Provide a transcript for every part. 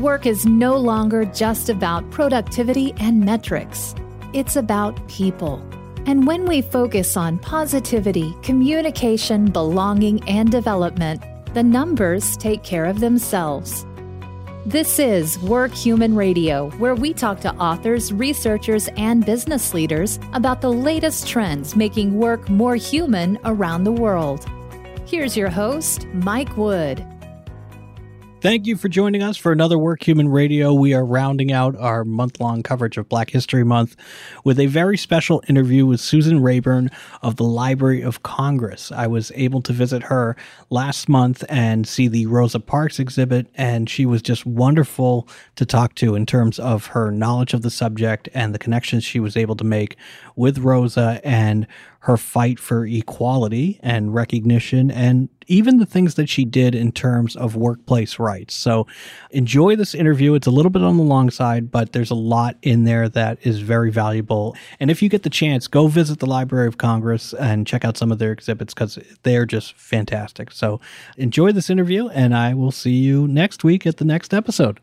Work is no longer just about productivity and metrics, it's about people. And when we focus on positivity, communication, belonging, and development, the numbers take care of themselves. This is Work Human Radio, where we talk to authors, researchers, and business leaders about the latest trends making work more human around the world. Here's your host, Mike Wood. Thank you for joining us for another Work Human Radio. We are rounding out our month long coverage of Black History Month with a very special interview with Susan Reyburn of the Library of Congress. I was able to visit her last month and see the Rosa Parks exhibit, and she was just wonderful to talk to in terms of her knowledge of the subject and the connections she was able to make with Rosa and her fight for equality and recognition and even the things that she did in terms of workplace rights. So enjoy this interview. It's a little bit on the long side, but there's a lot in there that is very valuable. And if you get the chance, go visit the Library of Congress and check out some of their exhibits because they're just fantastic. So enjoy this interview, and I will see you next week at the next episode.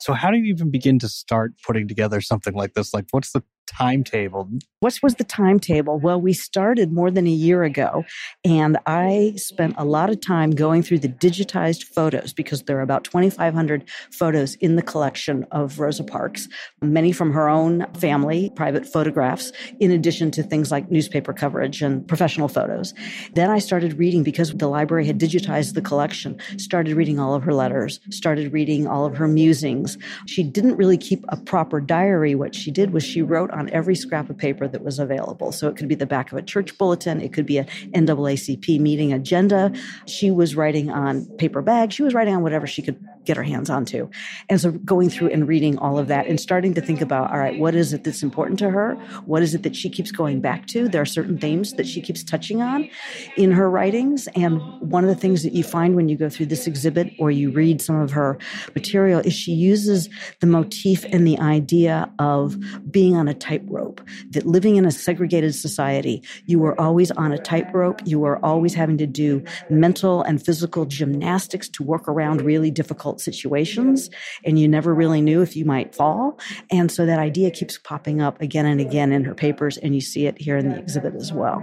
So, how do you even begin to start putting together something like this? Like, what's the timetable? What was the timetable? Well, we started more than a year ago, and I spent a lot of time going through the digitized photos because there are about 2,500 photos in the collection of Rosa Parks, many from her own family, private photographs, in addition to things like newspaper coverage and professional photos. Then I started reading because the library had digitized the collection, started reading all of her letters, started reading all of her musings. She didn't really keep a proper diary. What she did was she wrote on every scrap of paper that was available. So it could be the back of a church bulletin, it could be an NAACP meeting agenda. She was writing on paper bags, she was writing on whatever she could get her hands onto. And so going through and reading all of that and starting to think about, all right, what is it that's important to her? What is it that she keeps going back to? There are certain themes that she keeps touching on in her writings. And one of the things that you find when you go through this exhibit or you read some of her material is she uses the motif and the idea of being on a tightrope, that living in a segregated society, you were always on a tightrope. You were always having to do mental and physical gymnastics to work around really difficult situations. And you never really knew if you might fall. And so that idea keeps popping up again and again in her papers. And you see it here in the exhibit as well.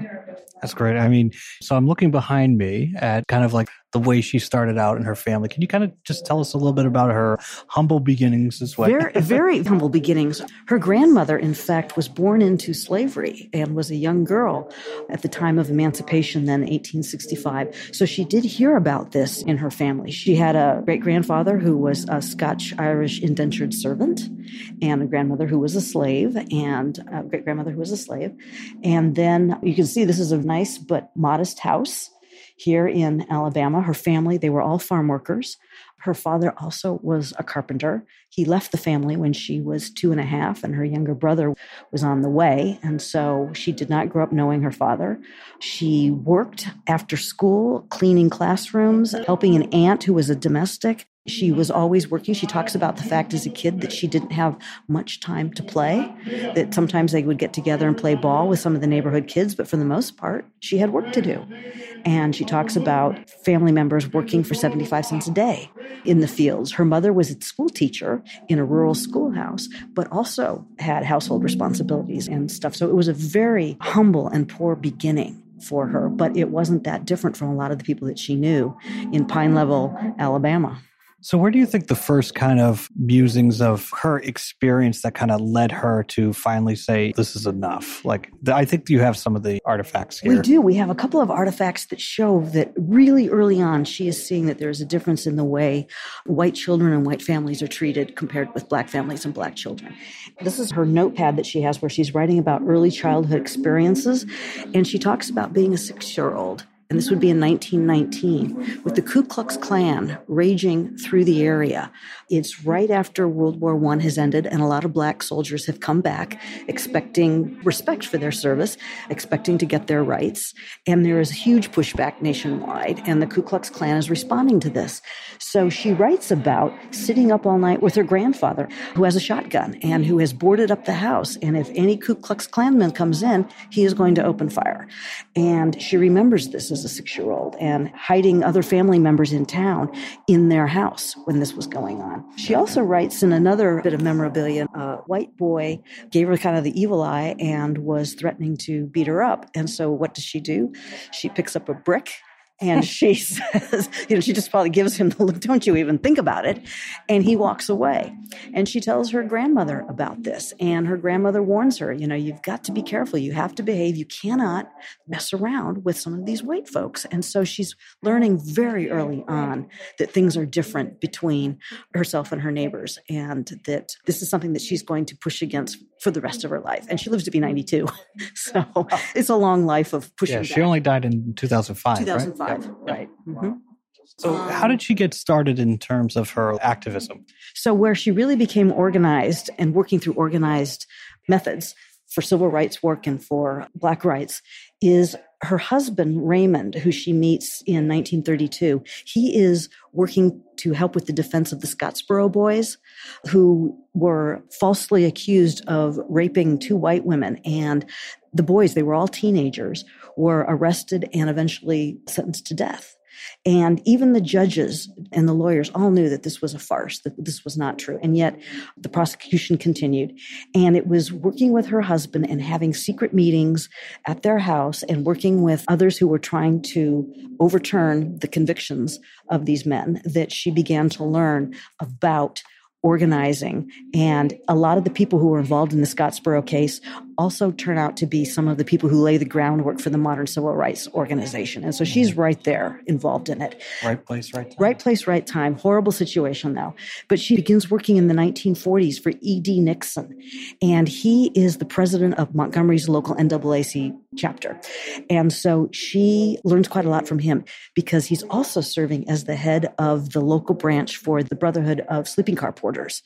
That's great. I mean, so I'm looking behind me at kind of like the way she started out in her family. Can you kind of just tell us a little bit about her humble beginnings as well? Very, very humble beginnings. Her grandmother, in fact, was born into slavery and was a young girl at the time of emancipation, then 1865. So she did hear about this in her family. She had a great grandfather who was a Scotch Irish indentured servant, and a grandmother who was a slave, and a great grandmother who was a slave. And then you can see this is a nice but modest house here in Alabama. Her family, they were all farm workers. Her father also was a carpenter. He left the family when she was two and a half, and her younger brother was on the way. And so she did not grow up knowing her father. She worked after school, cleaning classrooms, helping an aunt who was a domestic. She was always working. She talks about the fact as a kid that she didn't have much time to play, that sometimes they would get together and play ball with some of the neighborhood kids, but for the most part, she had work to do. And she talks about family members working for 75 cents a day in the fields. Her mother was a school teacher in a rural schoolhouse, but also had household responsibilities and stuff. So it was a very humble and poor beginning for her, but it wasn't that different from a lot of the people that she knew in Pine Level, Alabama. So, where do you think the first kind of musings of her experience that kind of led her to finally say, this is enough? Like, I think you have some of the artifacts here. We do. We have a couple of artifacts that show that really early on, she is seeing that there's a difference in the way white children and white families are treated compared with black families and black children. This is her notepad that she has where she's writing about early childhood experiences. And she talks about being a six year old and this would be in 1919, with the Ku Klux Klan raging through the area. It's right after World War I has ended, and a lot of black soldiers have come back expecting respect for their service, expecting to get their rights. And there is huge pushback nationwide, and the Ku Klux Klan is responding to this. So she writes about sitting up all night with her grandfather, who has a shotgun and who has boarded up the house. And if any Ku Klux Klanman comes in, he is going to open fire. And she remembers this as a six year old and hiding other family members in town in their house when this was going on. She also writes in another bit of memorabilia a white boy gave her kind of the evil eye and was threatening to beat her up. And so what does she do? She picks up a brick and she says, you know, she just probably gives him the look, don't you even think about it. And he walks away. And she tells her grandmother about this. And her grandmother warns her, you know, you've got to be careful. You have to behave. You cannot mess around with some of these white folks. And so she's learning very early on that things are different between herself and her neighbors and that this is something that she's going to push against for the rest of her life. And she lives to be 92. so it's a long life of pushing. Yeah, she back. only died in 2005. 2005, right? Yep. right. Mm-hmm. So, how did she get started in terms of her activism? So, where she really became organized and working through organized methods for civil rights work and for Black rights is her husband, Raymond, who she meets in 1932. He is working to help with the defense of the Scottsboro boys who were falsely accused of raping two white women. And the boys, they were all teenagers, were arrested and eventually sentenced to death. And even the judges and the lawyers all knew that this was a farce, that this was not true. And yet the prosecution continued. And it was working with her husband and having secret meetings at their house and working with others who were trying to overturn the convictions of these men that she began to learn about organizing. And a lot of the people who were involved in the Scottsboro case also turn out to be some of the people who lay the groundwork for the modern civil rights organization. And so she's mm-hmm. right there involved in it. Right place, right time. Right place, right time. Horrible situation though. But she begins working in the 1940s for E.D. Nixon. And he is the president of Montgomery's local NAACP chapter. And so she learns quite a lot from him because he's also serving as the head of the local branch for the Brotherhood of Sleeping Car Porters.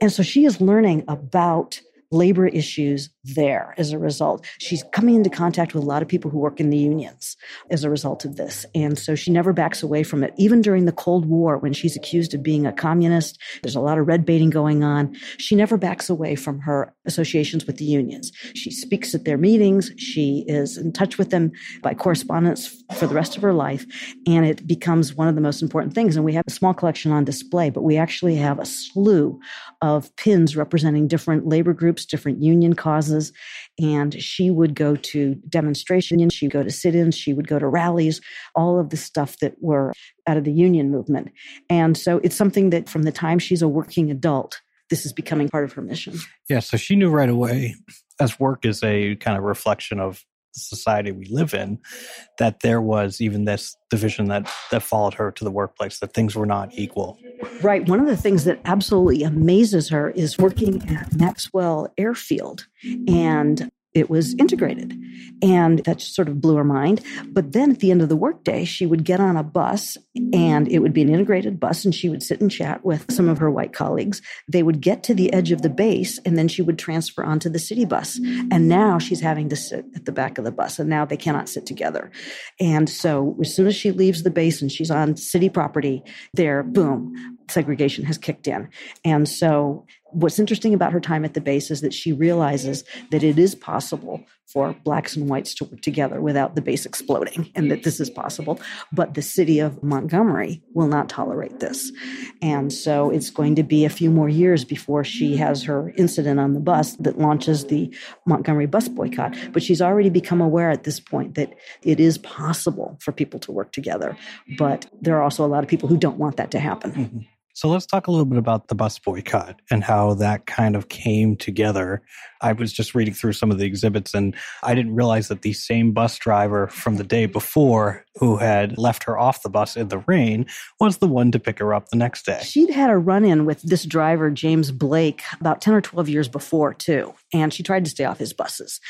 And so she is learning about labor issues there as a result. She's coming into contact with a lot of people who work in the unions as a result of this. And so she never backs away from it. Even during the Cold War, when she's accused of being a communist, there's a lot of red baiting going on. She never backs away from her associations with the unions. She speaks at their meetings. She is in touch with them by correspondence for the rest of her life. And it becomes one of the most important things. And we have a small collection on display, but we actually have a slew of pins representing different labor groups, different union causes. And she would go to demonstrations, she would go to sit ins, she would go to rallies, all of the stuff that were out of the union movement. And so it's something that from the time she's a working adult, this is becoming part of her mission. Yeah, so she knew right away, as work is a kind of reflection of society we live in, that there was even this division that that followed her to the workplace, that things were not equal. Right. One of the things that absolutely amazes her is working at Maxwell Airfield and it was integrated. And that sort of blew her mind. But then at the end of the workday, she would get on a bus and it would be an integrated bus and she would sit and chat with some of her white colleagues. They would get to the edge of the base and then she would transfer onto the city bus. And now she's having to sit at the back of the bus and now they cannot sit together. And so as soon as she leaves the base and she's on city property, there, boom, segregation has kicked in. And so what's interesting about her time at the base is that she realizes that it is possible for blacks and whites to work together without the base exploding and that this is possible. But the city of montgomery will not tolerate this. And so it's going to be a few more years before she has her incident on the bus that launches the montgomery bus boycott. But she's already become aware at this point that it is possible for people to work together. But there are also a lot of people who don't want that to happen. Mm-hmm. So let's talk a little bit about the bus boycott and how that kind of came together. I was just reading through some of the exhibits and I didn't realize that the same bus driver from the day before who had left her off the bus in the rain was the one to pick her up the next day. She'd had a run in with this driver, James Blake, about 10 or 12 years before, too. And she tried to stay off his buses.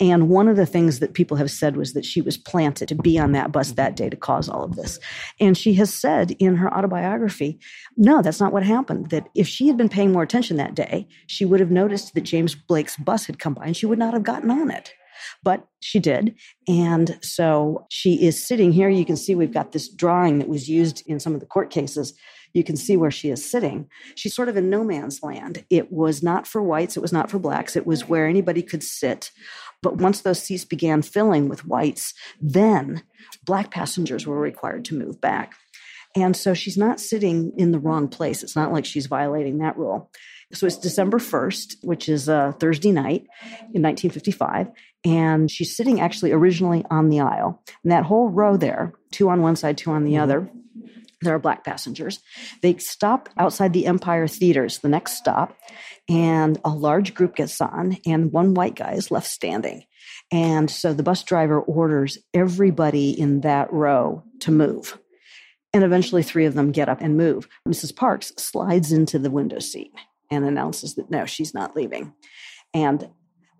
And one of the things that people have said was that she was planted to be on that bus that day to cause all of this. And she has said in her autobiography, no, that's not what happened. That if she had been paying more attention that day, she would have noticed that James Blake's bus had come by and she would not have gotten on it. But she did. And so she is sitting here. You can see we've got this drawing that was used in some of the court cases. you can see where she is sitting. She's sort of in no man's land. It was not for whites, it was not for blacks, it was where anybody could sit. But once those seats began filling with whites, then black passengers were required to move back. And so she's not sitting in the wrong place. It's not like she's violating that rule. So it's December 1st, which is a Thursday night in 1955. And she's sitting actually originally on the aisle. And that whole row there, two on one side, two on the mm-hmm. other, there are black passengers. They stop outside the Empire Theaters, the next stop, and a large group gets on, and one white guy is left standing. And so the bus driver orders everybody in that row to move. And eventually, three of them get up and move. Mrs. Parks slides into the window seat and announces that no, she's not leaving. And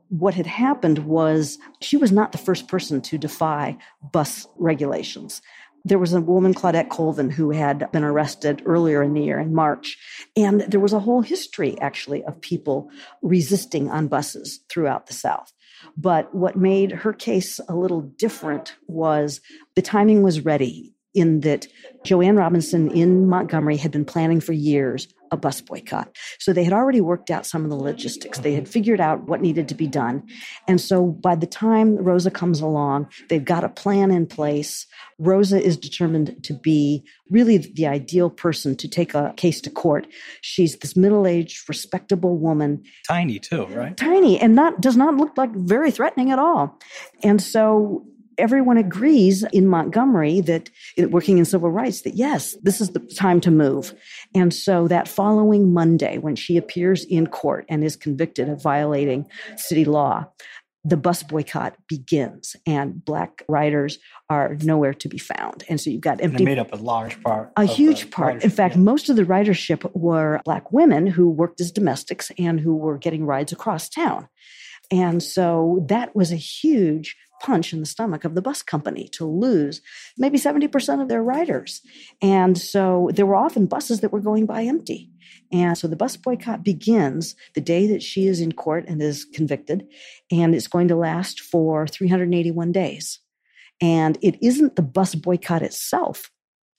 what had happened was she was not the first person to defy bus regulations. There was a woman, Claudette Colvin, who had been arrested earlier in the year in March. And there was a whole history, actually, of people resisting on buses throughout the South. But what made her case a little different was the timing was ready in that Jo Ann Robinson in Montgomery had been planning for years a bus boycott. So they had already worked out some of the logistics. They had figured out what needed to be done. And so by the time Rosa comes along, they've got a plan in place. Rosa is determined to be really the ideal person to take a case to court. She's this middle-aged, respectable woman. Tiny too, right? Tiny and not does not look like very threatening at all. And so everyone agrees in Montgomery that eh, working in civil rights that yes, this is the time to move. And so that following Monday, when she appears in court and is convicted of violating city law, the bus boycott begins and black riders are nowhere to be found. And so you've got empty. And made up a large part. A huge part. In fact, yeah. most of the ridership were black women who worked as domestics and who were getting rides across town. And so that was a huge punch in the stomach of the bus company to lose maybe 70% of their riders. And so there were often buses that were going by empty. And so the bus boycott begins the day that she is in court and is convicted, and it's going to last for 381 days. And it isn't the bus boycott itself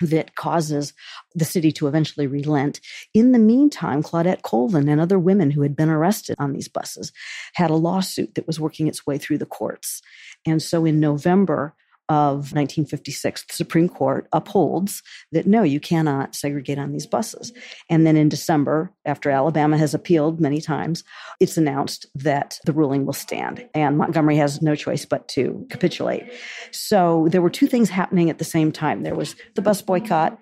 that causes the city to eventually relent. In the meantime, Claudette Colvin and other women who had been arrested on these buses had a lawsuit that was working its way through the courts. And so in November of 1956, the Supreme Court upholds that no, you cannot segregate on these buses. And then in December, after Alabama has appealed many times, it's announced that the ruling will stand. And Montgomery has no choice but to capitulate. So there were two things happening at the same time there was the bus boycott,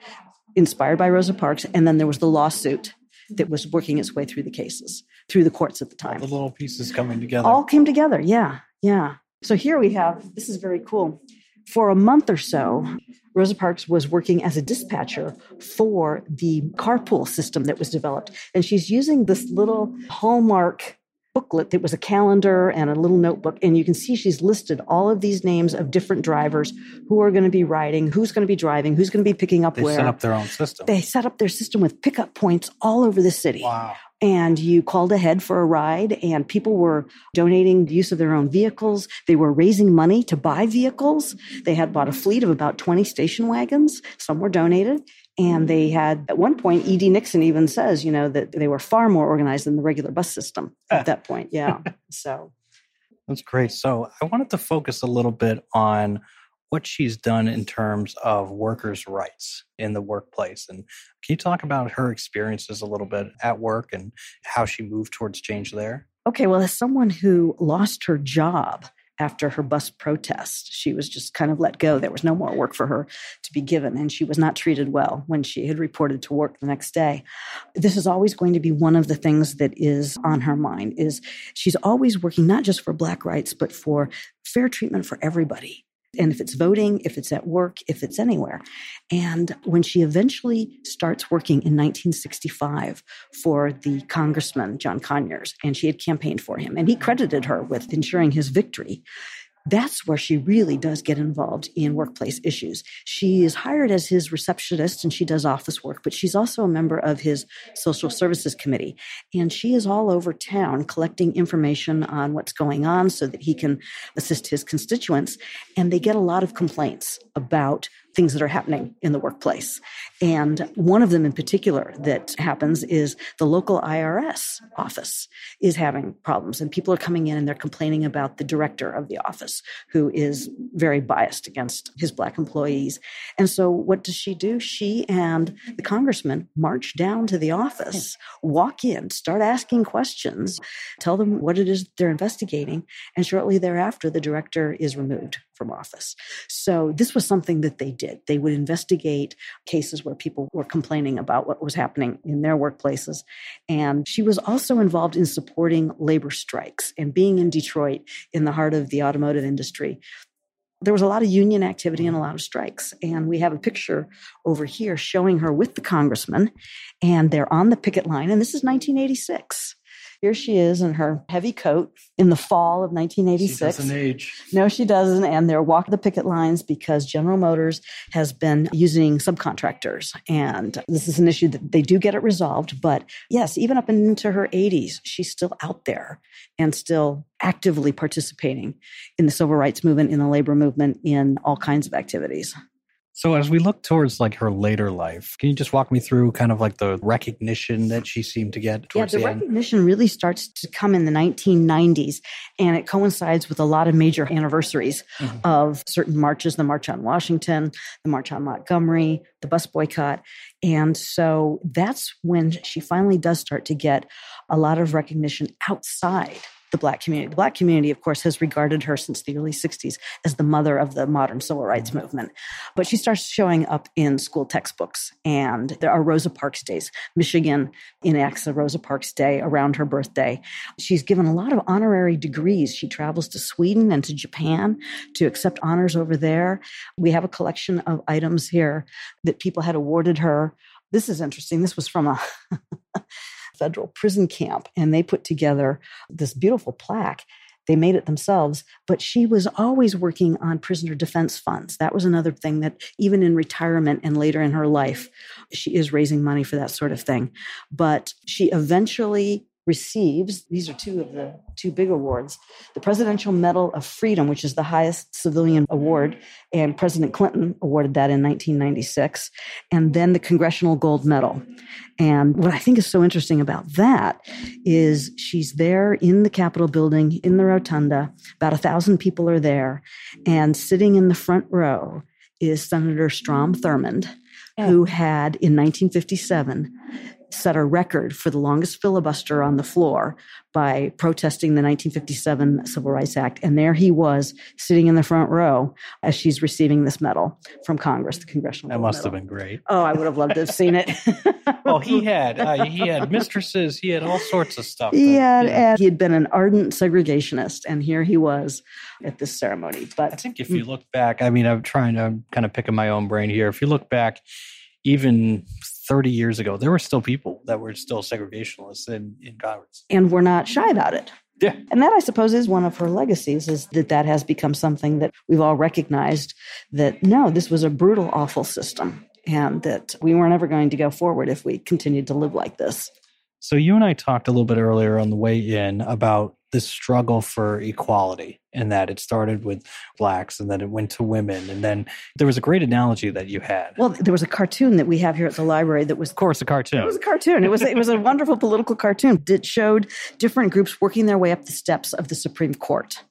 inspired by Rosa Parks, and then there was the lawsuit that was working its way through the cases, through the courts at the time. All the little pieces coming together. All came together, yeah, yeah. So here we have this is very cool. For a month or so, Rosa Parks was working as a dispatcher for the carpool system that was developed. And she's using this little Hallmark booklet that was a calendar and a little notebook. And you can see she's listed all of these names of different drivers who are going to be riding, who's going to be driving, who's going to be picking up they where. They set up their own system. They set up their system with pickup points all over the city. Wow and you called ahead for a ride and people were donating the use of their own vehicles. They were raising money to buy vehicles. They had bought a fleet of about 20 station wagons. Some were donated and they had at one point ed nixon even says you know that they were far more organized than the regular bus system at ah. that point yeah so. That's great. So i wanted to focus a little bit on what she's done in terms of workers' rights in the workplace. And can you talk about her experiences a little bit at work and how she moved towards change there? Okay, well, as someone who lost her job after her bus protest, she was just kind of let go. There was no more work for her to be given, and she was not treated well when she had reported to work the next day. This is always going to be one of the things that is on her mind is she's always working not just for black rights but for fair treatment for everybody and if it's voting, if it's at work, if it's anywhere. And when she eventually starts working in 1965 for the congressman, John Conyers, and she had campaigned for him, and he credited her with ensuring his victory, that's where she really does get involved in workplace issues. She is hired as his receptionist and she does office work, but she's also a member of his social services committee. And she is all over town collecting information on what's going on so that he can assist his constituents. And they get a lot of complaints about things that are happening in the workplace. And one of them in particular that happens is the local IRS office is having problems and people are coming in and they're complaining about the director of the office who is very biased against his black employees. And so what does she do? She and the congressman march down to the office, walk in, start asking questions, tell them what it is they're investigating. And shortly thereafter, the director is removed from office. So this was something that they did. They would investigate cases where people were complaining about what was happening in their workplaces. And she was also involved in supporting labor strikes and being in Detroit in the heart of the automotive industry there was a lot of union activity and a lot of strikes. And we have a picture over here showing her with the congressman, and they're on the picket line. And this is 1986. Here she is in her heavy coat in the fall of 1986. She doesn't age. No, she doesn't. And they're walking the picket lines because General Motors has been using subcontractors. And this is an issue that they do get it resolved. But yes, even up into her 80s, she's still out there and still actively participating in the civil rights movement, in the labor movement, in all kinds of activities. So as we look towards like her later life, can you just walk me through kind of like the recognition that she seemed to get towards yeah, the, the recognition end? really starts to come in the 1990s and it coincides with a lot of major anniversaries mm-hmm. of certain marches, the March on Washington, the March on Montgomery, the bus boycott. And so that's when she finally does start to get a lot of recognition outside the black community. The black community, of course, has regarded her since the early 60s as the mother of the modern civil rights mm. movement. But she starts showing up in school textbooks, and there are Rosa Parks days. Michigan enacts a Rosa Parks Day around her birthday. She's given a lot of honorary degrees. She travels to Sweden and to Japan to accept honors over there. We have a collection of items here that people had awarded her. This is interesting. This was from a federal prison camp and they put together this beautiful plaque. They made it themselves, but she was always working on prisoner defense funds. That was another thing that even in retirement and later in her life, she is raising money for that sort of thing. But she eventually receives these are two of the two big awards the presidential medal of freedom which is the highest civilian award and president clinton awarded that in 1996 and then the congressional gold medal. And what i think is so interesting about that is she's there in the capitol building in the rotunda about a thousand people are there and sitting in the front row is senator strom thurmond who had in 1957 set a record for the longest filibuster on the floor by protesting the 1957 Civil Rights Act. And there he was sitting in the front row as she's receiving this medal from Congress, the Congressional. That must medal. have been great. Oh, I would have loved to have seen it. well, he had uh, he had mistresses, he had all sorts of stuff. He had, yeah. and he had been an ardent segregationist, and here he was at this ceremony. But I think if you look back, I mean, I'm trying to kind of pick in my own brain here. If you look back, even 30 years ago, there were still people that were still segregationists in, in Congress. And we're not shy about it. Yeah. And that, I suppose, is one of her legacies is that that has become something that we've all recognized that no, this was a brutal, awful system and that we weren't ever going to go forward if we continued to live like this. So you and I talked a little bit earlier on the way in about this struggle for equality and that it started with blacks and then it went to women and then there was a great analogy that you had well there was a cartoon that we have here at the library that was of course a cartoon it was a cartoon it was it was a wonderful political cartoon that showed different groups working their way up the steps of the supreme court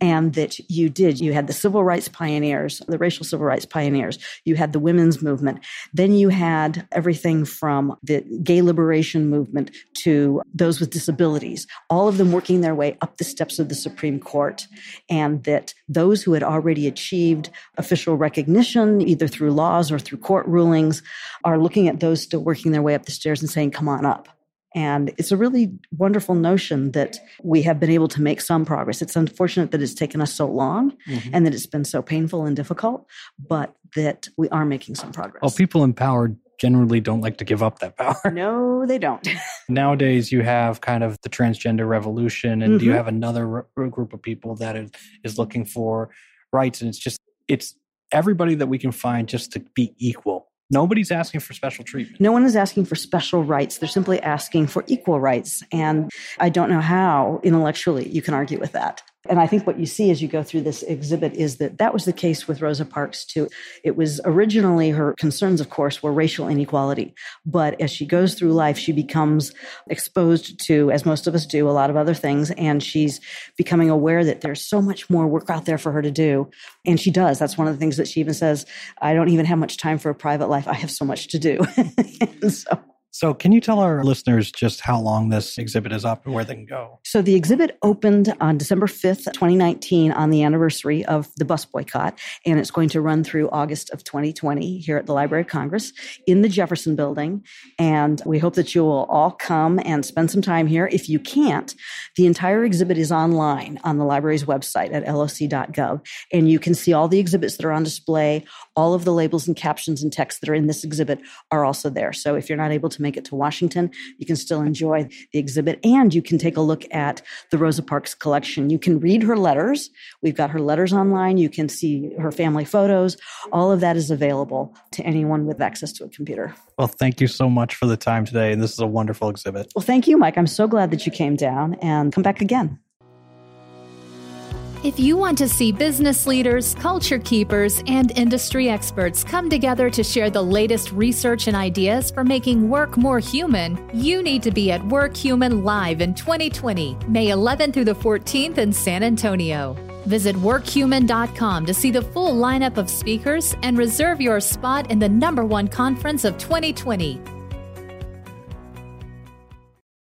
and that you did. You had the civil rights pioneers, the racial civil rights pioneers. You had the women's movement. Then you had everything from the gay liberation movement to those with disabilities, all of them working their way up the steps of the Supreme Court. And that those who had already achieved official recognition, either through laws or through court rulings, are looking at those still working their way up the stairs and saying, come on up. And it's a really wonderful notion that we have been able to make some progress. It's unfortunate that it's taken us so long mm-hmm. and that it's been so painful and difficult, but that we are making some progress. Well, people empowered generally don't like to give up that power. No, they don't. Nowadays, you have kind of the transgender revolution, and mm-hmm. you have another r- group of people that is, is looking for rights. And it's just, it's everybody that we can find just to be equal Nobody's asking for special treatment. No one is asking for special rights. They're simply asking for equal rights. And I don't know how intellectually you can argue with that. And I think what you see as you go through this exhibit is that that was the case with Rosa Parks too. It was originally her concerns, of course, were racial inequality. But as she goes through life, she becomes exposed to, as most of us do, a lot of other things. And she's becoming aware that there's so much more work out there for her to do. And she does. That's one of the things that she even says, I don't even have much time for a private life. I have so much to do. so so, can you tell our listeners just how long this exhibit is up and where they can go? So, the exhibit opened on December 5th, 2019, on the anniversary of the bus boycott, and it's going to run through August of 2020 here at the Library of Congress in the Jefferson Building. And we hope that you will all come and spend some time here. If you can't, the entire exhibit is online on the library's website at loc.gov, and you can see all the exhibits that are on display. All of the labels and captions and text that are in this exhibit are also there. So, if you're not able to to make it to Washington, you can still enjoy the exhibit and you can take a look at the Rosa Parks collection. You can read her letters. We've got her letters online. You can see her family photos. All of that is available to anyone with access to a computer. Well, thank you so much for the time today. And this is a wonderful exhibit. Well, thank you, Mike. I'm so glad that you came down and come back again. If you want to see business leaders, culture keepers, and industry experts come together to share the latest research and ideas for making work more human, you need to be at Work Human Live in 2020, May 11th through the 14th in San Antonio. Visit workhuman.com to see the full lineup of speakers and reserve your spot in the number one conference of 2020.